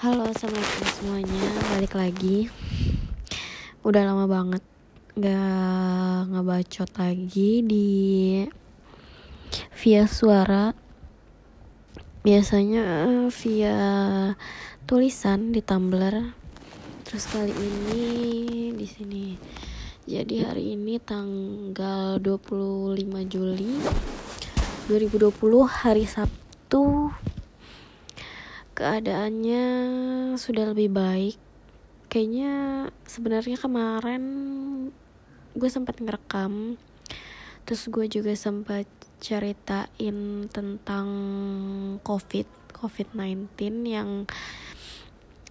Halo, assalamualaikum semuanya. Balik lagi. Udah lama banget nggak ngebacot lagi di via suara. Biasanya eh, via tulisan di Tumblr. Terus kali ini di sini. Jadi hari ini tanggal 25 Juli 2020 hari Sabtu keadaannya sudah lebih baik. Kayaknya sebenarnya kemarin gue sempat ngerekam terus gue juga sempat ceritain tentang covid covid-19 yang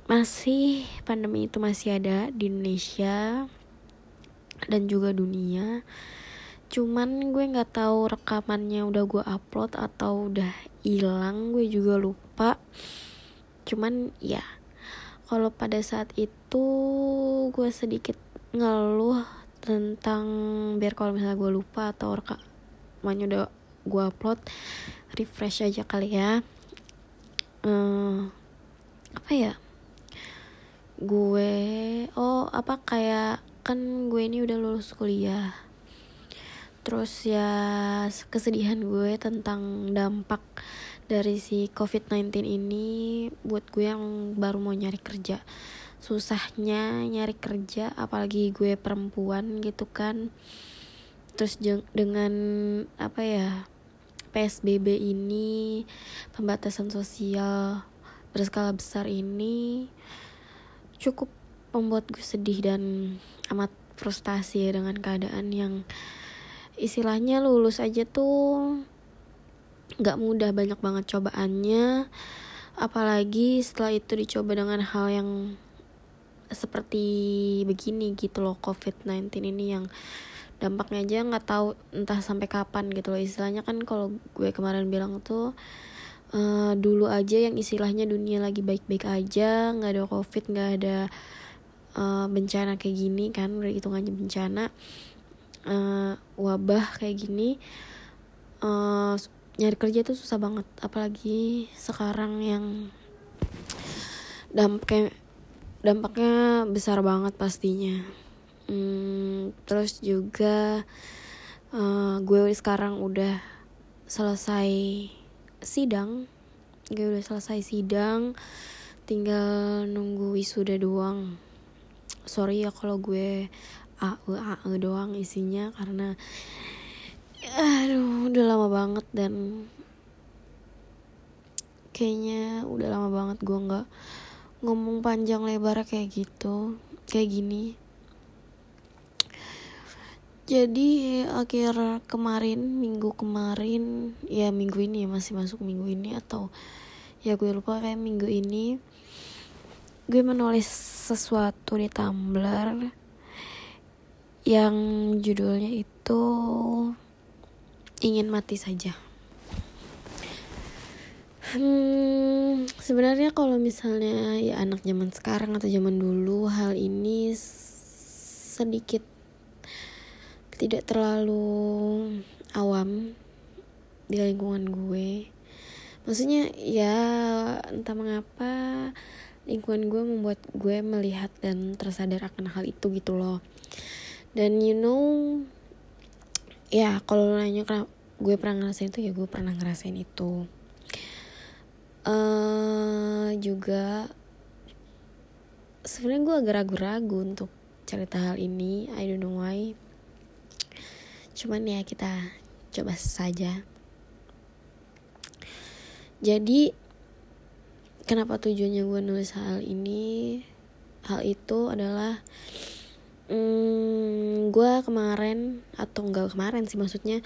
masih pandemi itu masih ada di Indonesia dan juga dunia. Cuman gue nggak tahu rekamannya udah gue upload atau udah hilang gue juga lupa cuman ya kalau pada saat itu gue sedikit ngeluh tentang biar kalau misalnya gue lupa atau rekamannya udah gue upload refresh aja kali ya. Hmm, apa ya? Gue oh apa kayak kan gue ini udah lulus kuliah. Terus ya kesedihan gue tentang dampak dari si covid-19 ini buat gue yang baru mau nyari kerja. Susahnya nyari kerja apalagi gue perempuan gitu kan. Terus dengan apa ya PSBB ini pembatasan sosial berskala besar ini cukup membuat gue sedih dan amat frustasi ya dengan keadaan yang istilahnya lulus aja tuh nggak mudah banyak banget cobaannya. Apalagi setelah itu dicoba dengan hal yang seperti begini gitu loh covid-19 ini yang dampaknya aja nggak tahu entah sampai kapan gitu loh. Istilahnya kan kalau gue kemarin bilang tuh uh, dulu aja yang istilahnya dunia lagi baik-baik aja nggak ada covid nggak ada uh, bencana kayak gini kan udah hitungannya bencana uh, wabah kayak gini uh, nyari kerja tuh susah banget apalagi sekarang yang dampaknya dampaknya besar banget pastinya. Hmm, terus juga uh, gue sekarang udah selesai sidang. Gue udah selesai sidang tinggal nunggu wisuda doang. Sorry ya kalau gue AE AE doang isinya karena aduh udah lama banget dan kayaknya udah lama banget gue nggak ngomong panjang lebar kayak gitu kayak gini. Jadi akhir kemarin minggu kemarin ya minggu ini ya masih masuk minggu ini atau ya gue lupa kayak minggu ini gue menulis sesuatu di Tumblr yang judulnya itu ingin mati saja. Hmm, sebenarnya kalau misalnya ya anak zaman sekarang atau zaman dulu hal ini sedikit tidak terlalu awam di lingkungan gue. Maksudnya ya entah mengapa lingkungan gue membuat gue melihat dan tersadar akan hal itu gitu loh. Dan you know ya kalau nanya gue pernah ngerasain itu ya gue pernah ngerasain itu. Uh, juga sebenarnya gue agak ragu-ragu untuk cerita hal ini. I don't know why. Cuman ya kita coba saja. Jadi kenapa tujuannya gue nulis hal ini? Hal itu adalah hmm, gue kemarin atau enggak kemarin sih maksudnya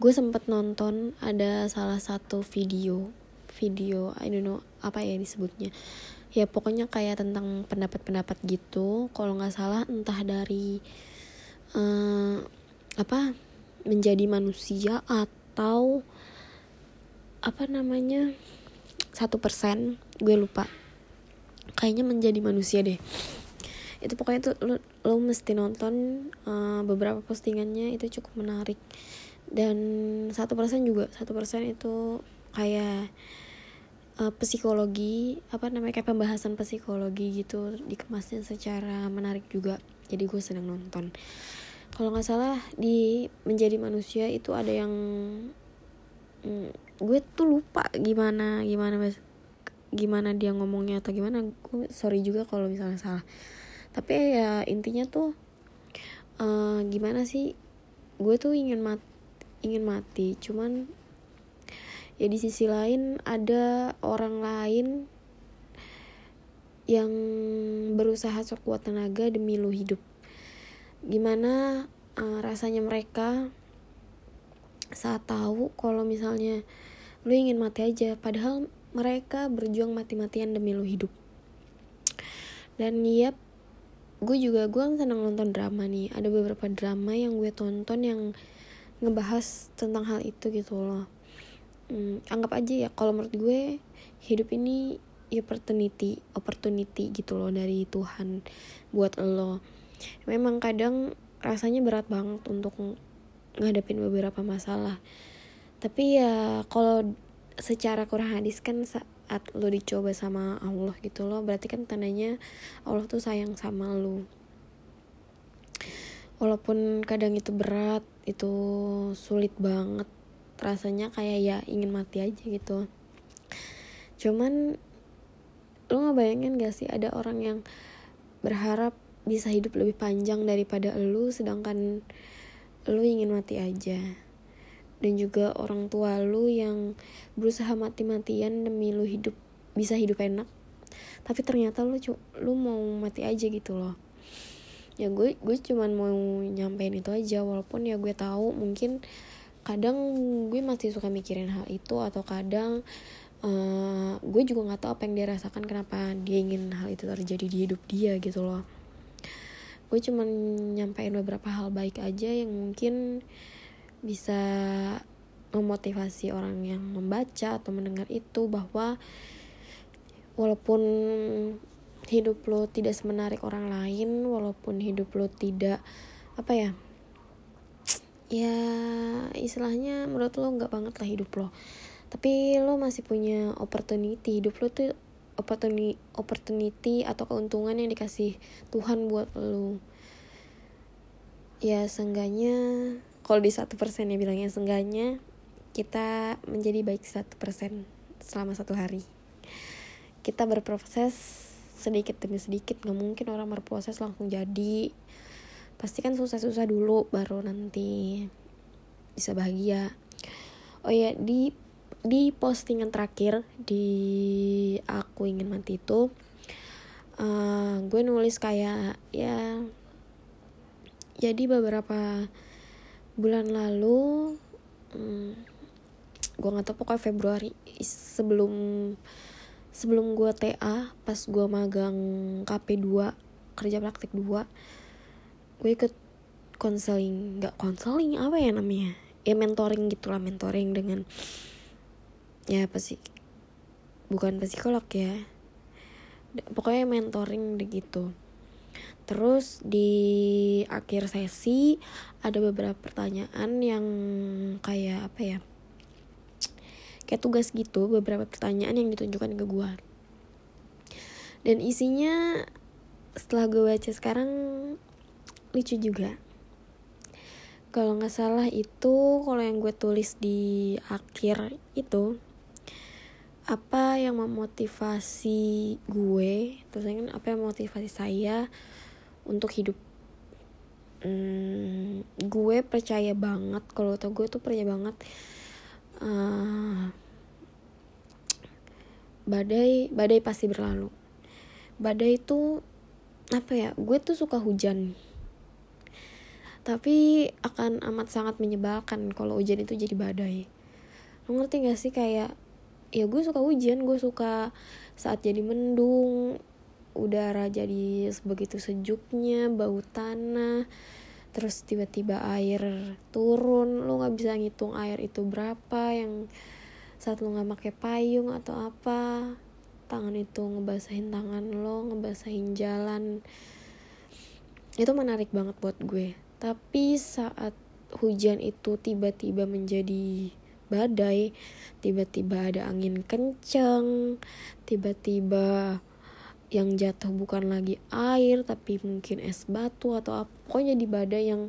gue sempet nonton ada salah satu video video I don't know apa ya disebutnya. Ya pokoknya kayak tentang pendapat-pendapat gitu. Kalau nggak salah entah dari uh, apa menjadi manusia atau apa namanya satu persen gue lupa. Kayaknya menjadi manusia deh itu pokoknya tuh lo, lo mesti nonton uh, beberapa postingannya itu cukup menarik. Dan satu persen juga satu persen itu kayak uh, psikologi apa namanya kayak pembahasan psikologi gitu dikemasnya secara menarik juga. Jadi gue seneng nonton. Kalau nggak salah di menjadi manusia itu ada yang mm, gue tuh lupa gimana gimana gimana dia ngomongnya atau gimana. Gue sorry juga kalau misalnya salah tapi ya intinya tuh uh, gimana sih gue tuh ingin mat ingin mati. Cuman ya di sisi lain ada orang lain yang berusaha sekuat tenaga demi lu hidup. Gimana uh, rasanya mereka saat tahu kalau misalnya lu ingin mati aja padahal mereka berjuang mati-matian demi lu hidup. Dan yep gue juga gue kan seneng nonton drama nih. Ada beberapa drama yang gue tonton yang ngebahas tentang hal itu gitu loh. Hmm, anggap aja ya kalau menurut gue hidup ini opportunity opportunity gitu loh dari Tuhan buat lo. Memang kadang rasanya berat banget untuk ngadepin beberapa masalah. Tapi ya kalau secara kurang hadis kan saat lo dicoba sama Allah gitu loh. Berarti kan tandanya Allah tuh sayang sama lo walaupun kadang itu berat itu sulit banget. Rasanya kayak ya ingin mati aja gitu. Cuman lo nggak bayangin gak sih ada orang yang berharap bisa hidup lebih panjang daripada lo sedangkan lo ingin mati aja dan juga orang tua lo yang berusaha mati-matian demi lo hidup bisa hidup enak. Tapi ternyata lo lu mau mati aja gitu loh. Ya gue gue cuman mau nyampein itu aja walaupun ya gue tahu mungkin kadang gue masih suka mikirin hal itu atau kadang uh, gue juga nggak tahu apa yang dia rasakan kenapa dia ingin hal itu terjadi di hidup dia gitu loh. Gue cuman nyampein beberapa hal baik aja yang mungkin bisa memotivasi orang yang membaca atau mendengar itu bahwa walaupun hidup lo tidak semenarik orang lain walaupun hidup lo tidak apa ya ya istilahnya menurut lo nggak banget lah hidup lo. Tapi lo masih punya opportunity hidup lo tuh opportunity opportunity atau keuntungan yang dikasih Tuhan buat lo. Ya seenggaknya kalau di satu persen ya bilangnya seenggaknya kita menjadi baik satu persen selama satu hari. Kita berproses sedikit demi sedikit nggak mungkin orang berproses langsung jadi. Pasti kan susah-susah dulu baru nanti bisa bahagia. Oh ya di di postingan terakhir di aku ingin mati itu uh, gue nulis kayak ya jadi beberapa bulan lalu hmm, gue nggak tahu pokoknya Februari sebelum sebelum gue TA pas gue magang KP2 kerja praktik 2 gue ikut konseling nggak konseling apa ya namanya? Ya mentoring gitulah mentoring dengan ya apa sih bukan psikolog ya. Pokoknya mentoring gitu terus di akhir sesi ada beberapa pertanyaan yang kayak apa ya? Kayak tugas gitu beberapa pertanyaan yang ditunjukkan ke gue dan isinya setelah gue baca sekarang lucu juga. Kalau nggak salah itu kalau yang gue tulis di akhir itu apa yang memotivasi gue terus kan apa yang memotivasi saya untuk hidup. Hmm, gue percaya banget kalau tau gue tuh percaya banget uh, badai badai pasti berlalu. Badai itu apa ya gue tuh suka hujan. Tapi akan amat sangat menyebalkan kalau hujan itu jadi badai. Lo ngerti gak sih kayak ya gue suka hujan gue suka saat jadi mendung udara jadi sebegitu sejuknya bau tanah terus tiba-tiba air turun. Lo nggak bisa ngitung air itu berapa yang saat lo nggak pakai payung atau apa. Tangan itu ngebasahin tangan lo ngebasahin jalan. Itu menarik banget buat gue. Tapi saat hujan itu tiba-tiba menjadi badai tiba-tiba ada angin kenceng tiba-tiba yang jatuh bukan lagi air tapi mungkin es batu atau apa. Pokoknya di badai yang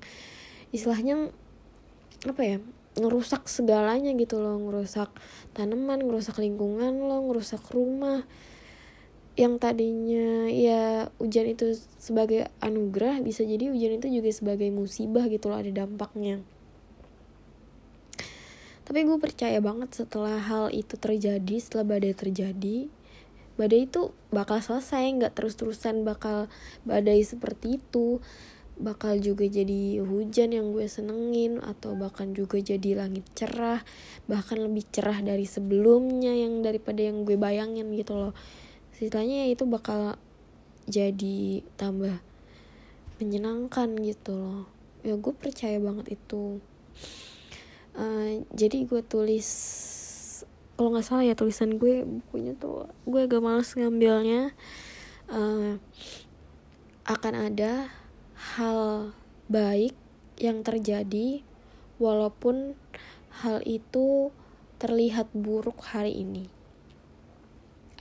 istilahnya apa ya ngerusak segalanya gitu loh. Ngerusak tanaman ngerusak lingkungan lo ngerusak rumah. Yang tadinya ya hujan itu sebagai anugerah bisa jadi hujan itu juga sebagai musibah gitu loh ada dampaknya. Tapi gue percaya banget setelah hal itu terjadi setelah badai terjadi badai itu bakal selesai nggak terus-terusan bakal badai seperti itu. Bakal juga jadi hujan yang gue senengin atau bahkan juga jadi langit cerah bahkan lebih cerah dari sebelumnya yang daripada yang gue bayangin gitu loh. Istilahnya itu bakal jadi tambah menyenangkan gitu loh. Ya gue percaya banget itu. Uh, jadi gue tulis kalau nggak salah ya tulisan gue bukunya tuh gue agak males ngambilnya. Uh, akan ada hal baik yang terjadi walaupun hal itu terlihat buruk hari ini.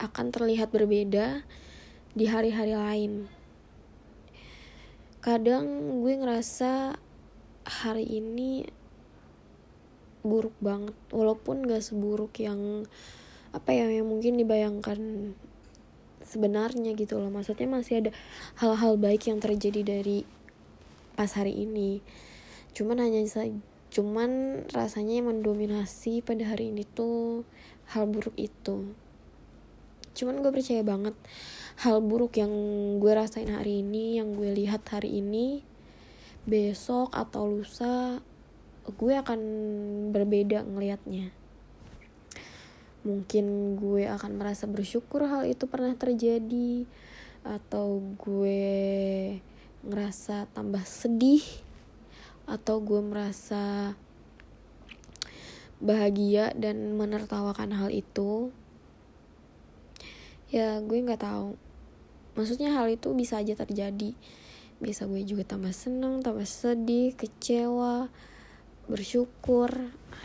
Akan terlihat berbeda di hari-hari lain. Kadang gue ngerasa hari ini buruk banget. Walaupun gak seburuk yang apa ya yang mungkin dibayangkan sebenarnya gitu loh. Maksudnya masih ada hal-hal baik yang terjadi dari pas hari ini. Cuman hanya cuman rasanya yang mendominasi pada hari ini tuh hal buruk itu. Cuman gue percaya banget hal buruk yang gue rasain hari ini yang gue lihat hari ini besok atau lusa gue akan berbeda ngelihatnya. Mungkin gue akan merasa bersyukur hal itu pernah terjadi atau gue ngerasa tambah sedih atau gue merasa bahagia dan menertawakan hal itu. Ya gue nggak tahu. Maksudnya hal itu bisa aja terjadi. Bisa gue juga tambah seneng tambah sedih kecewa bersyukur.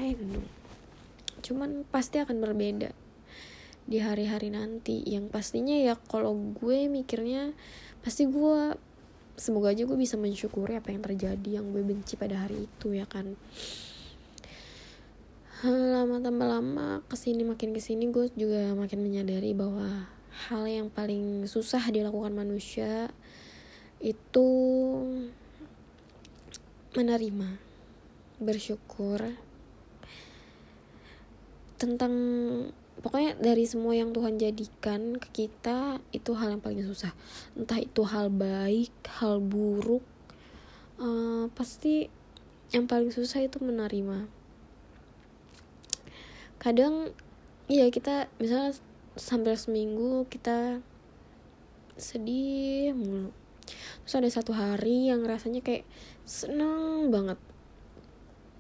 I don't know. Cuman pasti akan berbeda di hari-hari nanti. Yang pastinya ya kalau gue mikirnya pasti gue semoga aja gue bisa mensyukuri apa yang terjadi yang gue benci pada hari itu ya kan? Lama tambah lama ke sini makin ke sini gue juga makin menyadari bahwa hal yang paling susah dilakukan manusia itu menerima bersyukur tentang pokoknya dari semua yang Tuhan jadikan ke kita itu hal yang paling susah. Entah itu hal baik hal buruk uh, pasti yang paling susah itu menerima. Kadang iya kita misalnya sampai seminggu kita sedih mulu. Terus ada satu hari yang rasanya kayak seneng banget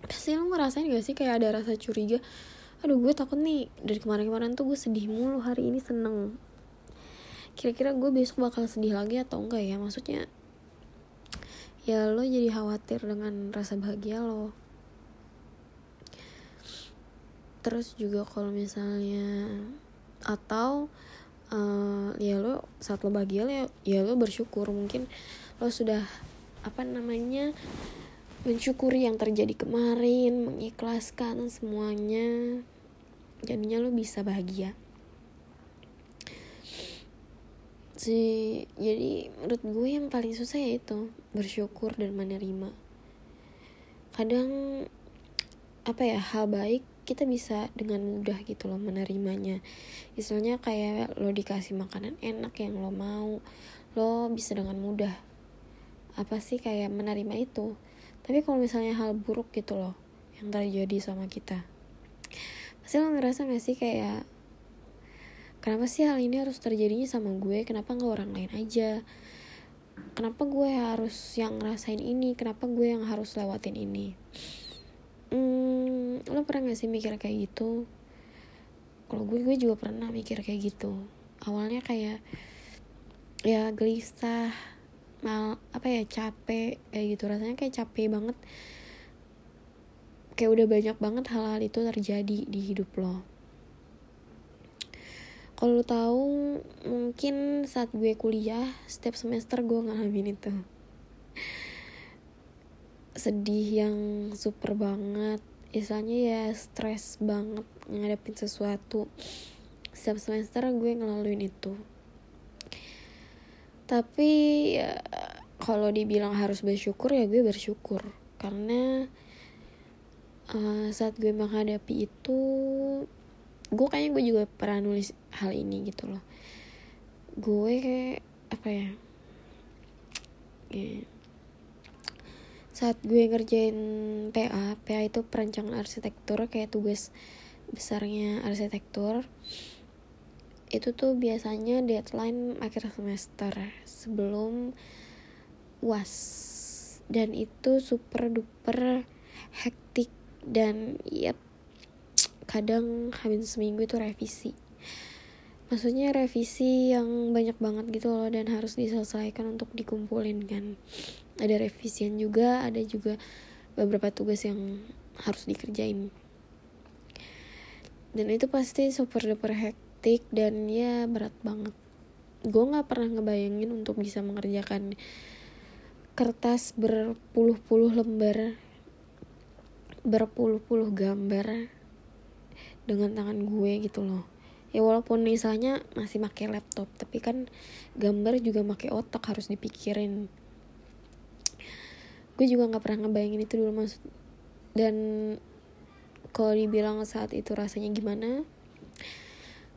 pasti lo ngerasain gak sih kayak ada rasa curiga? Aduh gue takut nih dari kemarin-kemarin tuh gue sedih mulu hari ini seneng. Kira-kira gue besok bakal sedih lagi atau enggak ya? Maksudnya ya lo jadi khawatir dengan rasa bahagia lo. Terus juga kalau misalnya atau uh, ya lo saat lo bahagia ya, ya lo bersyukur. Mungkin lo sudah apa namanya mensyukuri yang terjadi kemarin mengikhlaskan semuanya. Jadinya lo bisa bahagia. Si jadi menurut gue yang paling susah ya itu bersyukur dan menerima. Kadang apa ya hal baik kita bisa dengan mudah gitu loh menerimanya. Istilahnya kayak lo dikasih makanan enak yang lo mau lo bisa dengan mudah. Apa sih kayak menerima itu tapi kalau misalnya hal buruk gitu loh yang terjadi sama kita pasti lo ngerasa gak sih kayak kenapa sih hal ini harus terjadinya sama gue? Kenapa gak orang lain aja? Kenapa gue harus yang ngerasain ini? Kenapa gue yang harus lewatin ini? Hmm, lo pernah gak sih mikir kayak gitu? Kalau gue gue juga pernah mikir kayak gitu. Awalnya kayak ya gelisah mal apa ya capek kayak gitu. Rasanya kayak capek banget. Kayak udah banyak banget hal-hal itu terjadi di hidup lo. Kalau lo tahu mungkin saat gue kuliah setiap semester gue ngalamin itu. Sedih yang super banget. Misalnya ya stres banget ngadepin sesuatu. Setiap semester gue ngelaluin itu tapi ya kalau dibilang harus bersyukur ya gue bersyukur karena uh, saat gue menghadapi itu gue kayaknya gue juga pernah nulis hal ini gitu loh gue kayak apa ya yeah. saat gue ngerjain PA PA itu perancangan arsitektur kayak tugas besarnya arsitektur itu tuh biasanya deadline akhir semester sebelum was dan itu super duper hektik dan ya kadang habis seminggu itu revisi. Maksudnya revisi yang banyak banget gitu loh dan harus diselesaikan untuk dikumpulin kan. Ada revisian juga ada juga beberapa tugas yang harus dikerjain. Dan itu pasti super duper hektik dan ya berat banget. Gue nggak pernah ngebayangin untuk bisa mengerjakan kertas berpuluh-puluh lembar berpuluh-puluh gambar dengan tangan gue gitu loh. Ya walaupun misalnya masih pakai laptop tapi kan gambar juga pakai otak harus dipikirin. Gue juga nggak pernah ngebayangin itu dulu maksud dan kalau dibilang saat itu rasanya gimana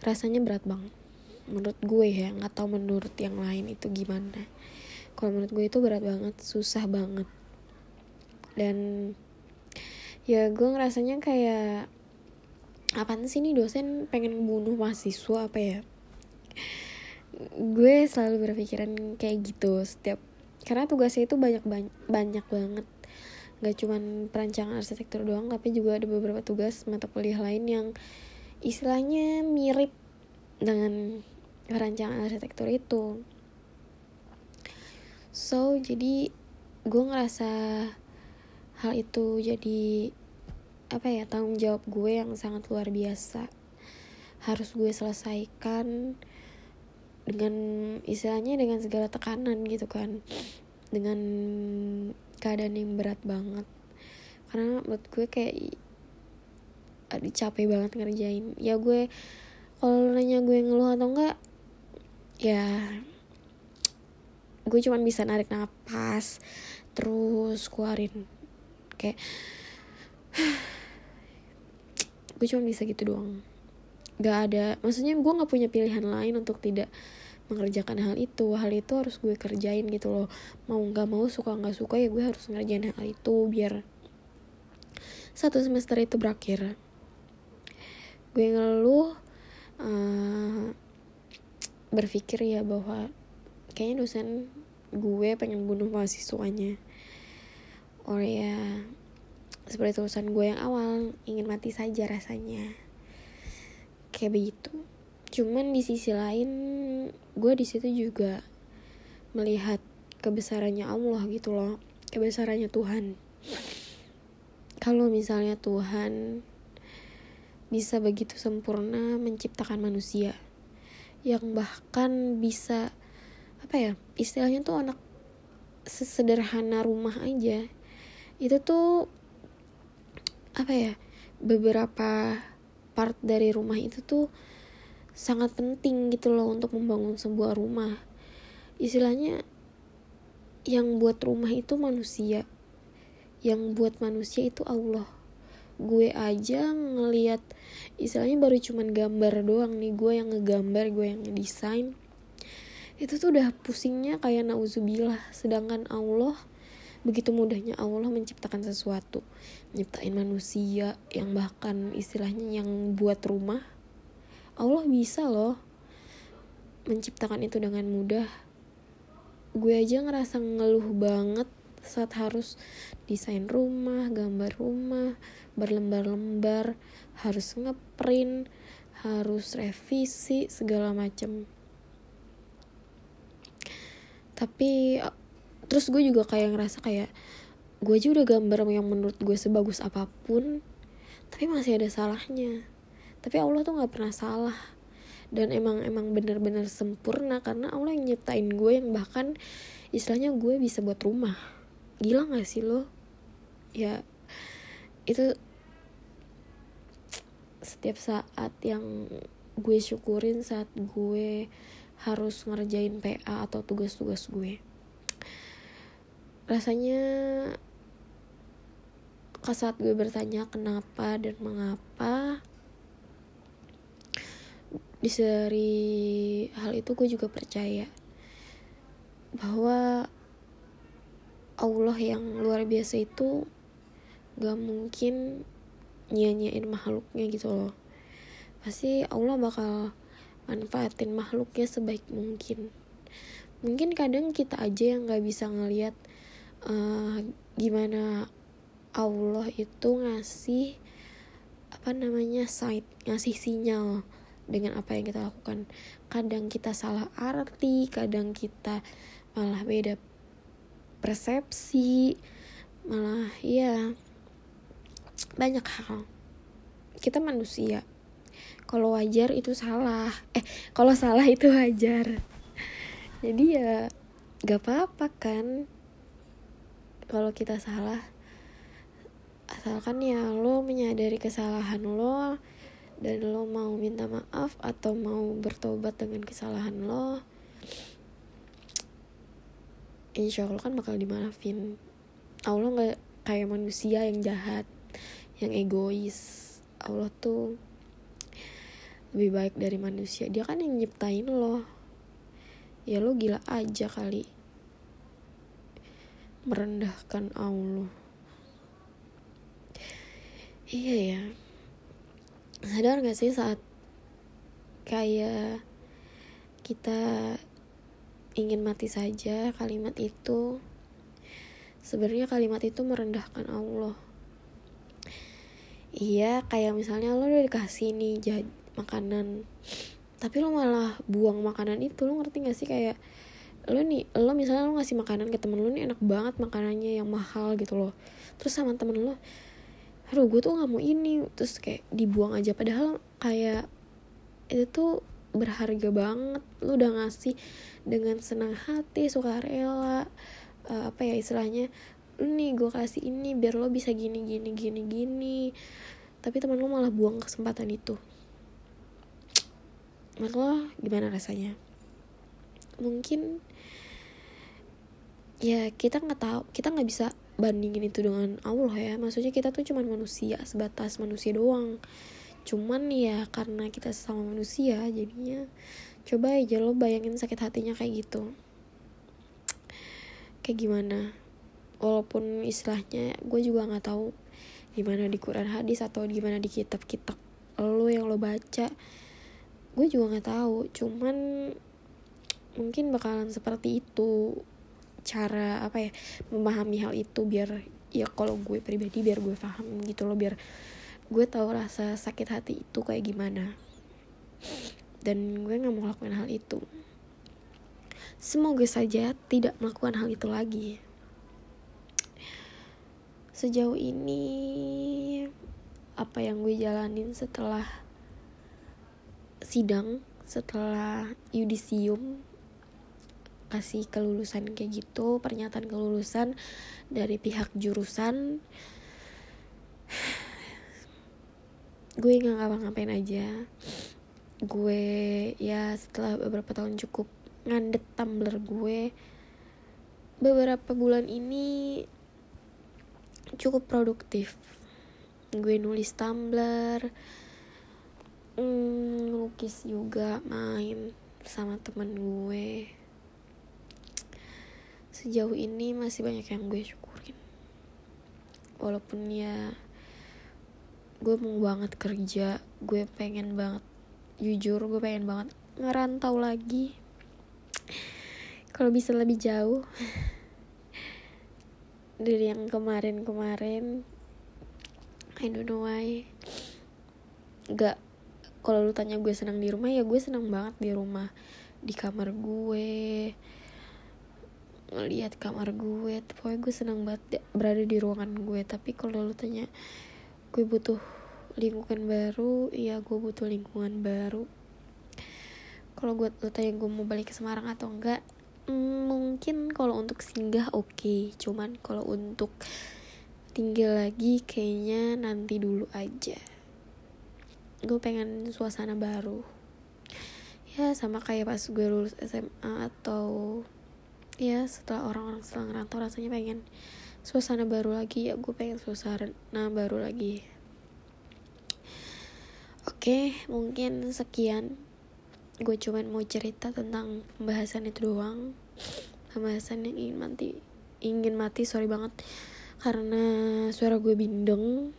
rasanya berat banget menurut gue ya nggak tahu menurut yang lain itu gimana. Kalau menurut gue itu berat banget susah banget. Dan ya gue ngerasanya kayak apa sih nih dosen pengen bunuh mahasiswa apa ya? Gue selalu berpikiran kayak gitu setiap karena tugasnya itu banyak banyak, banyak banget. Gak cuman perancangan arsitektur doang tapi juga ada beberapa tugas mata kuliah lain yang istilahnya mirip dengan perancangan arsitektur itu. So jadi gue ngerasa hal itu jadi apa ya tanggung jawab gue yang sangat luar biasa. Harus gue selesaikan dengan istilahnya dengan segala tekanan gitu kan. Dengan keadaan yang berat banget. Karena buat gue kayak aduh capek banget ngerjain. Ya gue kalau nanya gue ngeluh atau enggak ya gue cuman bisa narik nafas terus keluarin kayak gue cuma bisa gitu doang. Gak ada maksudnya gue nggak punya pilihan lain untuk tidak mengerjakan hal itu. Hal itu harus gue kerjain gitu loh. Mau nggak mau suka nggak suka ya gue harus ngerjain hal itu biar satu semester itu berakhir gue ngeluh uh, berpikir ya bahwa kayaknya dosen gue pengen bunuh mahasiswanya. Or ya seperti tulisan gue yang awal ingin mati saja rasanya. Kayak begitu. Cuman di sisi lain gue di situ juga melihat kebesarannya Allah gitu loh. Kebesarannya Tuhan. Kalau misalnya Tuhan bisa begitu sempurna menciptakan manusia. Yang bahkan bisa apa ya istilahnya tuh anak sesederhana rumah aja. Itu tuh apa ya beberapa part dari rumah itu tuh sangat penting gitu loh untuk membangun sebuah rumah. Istilahnya yang buat rumah itu manusia. Yang buat manusia itu Allah gue aja ngeliat istilahnya baru cuman gambar doang nih gue yang ngegambar gue yang ngedesain. Itu tuh udah pusingnya kayak nauzubillah. Sedangkan Allah begitu mudahnya Allah menciptakan sesuatu nyiptain manusia yang bahkan istilahnya yang buat rumah Allah bisa loh menciptakan itu dengan mudah. Gue aja ngerasa ngeluh banget saat harus desain rumah, gambar rumah, berlembar-lembar, harus ngeprint, harus revisi segala macem. Tapi terus gue juga kayak ngerasa kayak gue aja udah gambar yang menurut gue sebagus apa pun tapi masih ada salahnya. Tapi Allah tuh nggak pernah salah. Dan emang emang bener-bener sempurna karena Allah yang nyiptain gue yang bahkan istilahnya gue bisa buat rumah. Gila gak sih lo ya itu setiap saat yang gue syukurin saat gue harus ngerjain PA atau tugas-tugas gue. Rasanya saat gue bertanya kenapa dan mengapa di seri hal itu gue juga percaya bahwa Allah yang luar biasa itu gak mungkin nyanyain makhluknya gitu loh. Pasti Allah bakal manfaatin makhluknya sebaik mungkin. Mungkin kadang kita aja yang gak bisa ngeliat uh, gimana Allah itu ngasih apa namanya sight ngasih sinyal dengan apa yang kita lakukan. Kadang kita salah arti kadang kita malah beda persepsi malah ya banyak hal. Kita manusia. Kalau wajar itu salah. Eh kalau salah itu wajar. Jadi ya gak apa-apa kan. Kalau kita salah asalkan ya lo menyadari kesalahan lo dan lo mau minta maaf atau mau bertobat dengan kesalahan lo insya Allah kan bakal dimaafin. Allah nggak kayak manusia yang jahat yang egois. Allah tuh lebih baik dari manusia. Dia kan yang nyiptain lo. Ya lo gila aja kali. Merendahkan Allah. Iya ya. Sadar gak sih saat kayak kita ingin mati saja kalimat itu sebenarnya kalimat itu merendahkan Allah iya kayak misalnya lo udah dikasih nih jad makanan tapi lo malah buang makanan itu lo ngerti gak sih? Kayak lo nih lo misalnya lo ngasih makanan ke temen lo nih enak banget makanannya yang mahal gitu loh. Terus sama temen lo aduh gue tuh nggak mau ini. Terus kayak dibuang aja. Padahal kayak itu tuh berharga banget. Lu udah ngasih dengan senang hati sukarela uh, apa ya istilahnya nih gue kasih ini biar lo bisa gini gini gini gini. Tapi teman lo malah buang kesempatan itu. Menurut lo gimana rasanya? Mungkin ya kita nggak tahu kita nggak bisa bandingin itu dengan Allah ya. Maksudnya kita tuh cuman manusia sebatas manusia doang. Cuman ya karena kita sama manusia jadinya coba aja lo bayangin sakit hatinya kayak gitu. Kayak gimana walaupun istilahnya gue juga nggak tahu gimana di Quran hadis atau gimana di kitab-kitab lo yang lo baca gue juga nggak tahu. Cuman mungkin bakalan seperti itu cara apa ya memahami hal itu biar ya kalau gue pribadi biar gue paham gitu loh biar gue tahu rasa sakit hati itu kayak gimana. Dan gue nggak mau lakukan hal itu. Semoga saja tidak melakukan hal itu lagi sejauh ini apa yang gue jalanin setelah sidang setelah yudisium kasih kelulusan kayak gitu pernyataan kelulusan dari pihak jurusan. Gue nggak ngapa-ngapain aja. Gue ya setelah beberapa tahun cukup ngandet tumbler gue beberapa bulan ini cukup produktif. Gue nulis tumbler mm, lukis juga main sama temen gue. Sejauh ini masih banyak yang gue syukurin. Walaupun ya gue mau banget kerja gue pengen banget jujur gue pengen banget ngerantau lagi. Kalau bisa lebih jauh dari yang kemarin-kemarin. I don't know why. Gak kalau lu tanya gue senang di rumah ya gue senang banget di rumah. Di kamar gue ngeliat kamar gue pokoknya gue seneng banget berada di ruangan gue. Tapi kalau lu tanya gue butuh lingkungan baru iya gue butuh lingkungan baru. Kalau gue lu tanya gue mau balik ke Semarang atau enggak mm, mungkin kalau untuk singgah oke. Okay. cuman kalau untuk tinggal lagi kayaknya nanti dulu aja. Gue pengen suasana baru. Ya sama kayak pas gue lulus SMA atau ya setelah orang-orang setelah ngerantau rasanya pengen suasana baru lagi. Ya gue pengen suasana baru lagi. Oke mungkin sekian gue cuman mau cerita tentang pembahasan itu doang. Pembahasan yang ingin mati ingin mati sorry banget. Karena suara gue bindeng.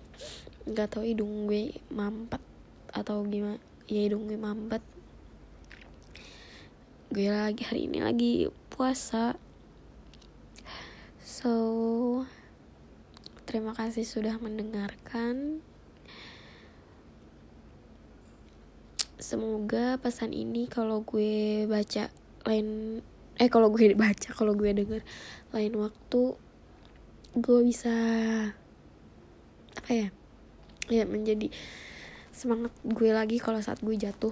Nggak tahu hidung gue mampet atau gimana. Ya hidung gue mampet. Gue lagi hari ini lagi puasa. So terima kasih sudah mendengarkan semoga pesan ini kalau gue baca lain eh kalau gue baca kalau gue denger lain waktu gue bisa apa ya ya menjadi semangat gue lagi kalau saat gue jatuh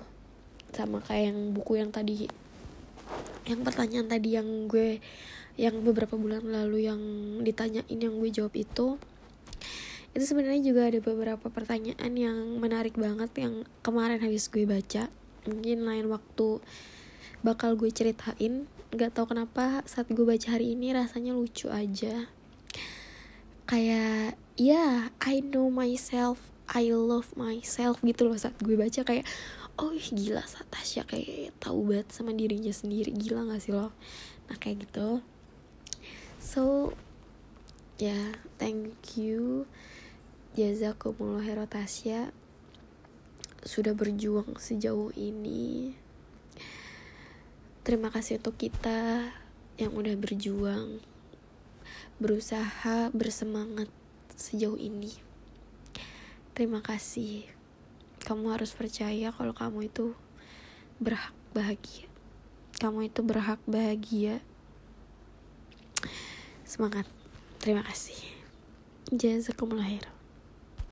sama kayak yang buku yang tadi yang pertanyaan tadi yang gue yang beberapa bulan lalu yang ditanyain yang gue jawab itu itu sebenarnya juga ada beberapa pertanyaan yang menarik banget yang kemarin habis gue baca. Mungkin lain waktu bakal gue ceritain. Nggak tahu kenapa saat gue baca hari ini rasanya lucu aja. Kayak ya yeah, I know myself I love myself gitu loh saat gue baca. Kayak oh gila saat Tasya kayak tahu banget sama dirinya sendiri. Gila gak sih lo? Nah kayak gitu. So ya yeah, thank you jazakumullah khairan Tasya sudah berjuang sejauh ini terima kasih untuk kita yang udah berjuang berusaha bersemangat sejauh ini. Terima kasih. Kamu harus percaya kalau kamu itu berhak bahagia. Kamu itu berhak bahagia. Semangat. Terima kasih. Jazakumullah khairan.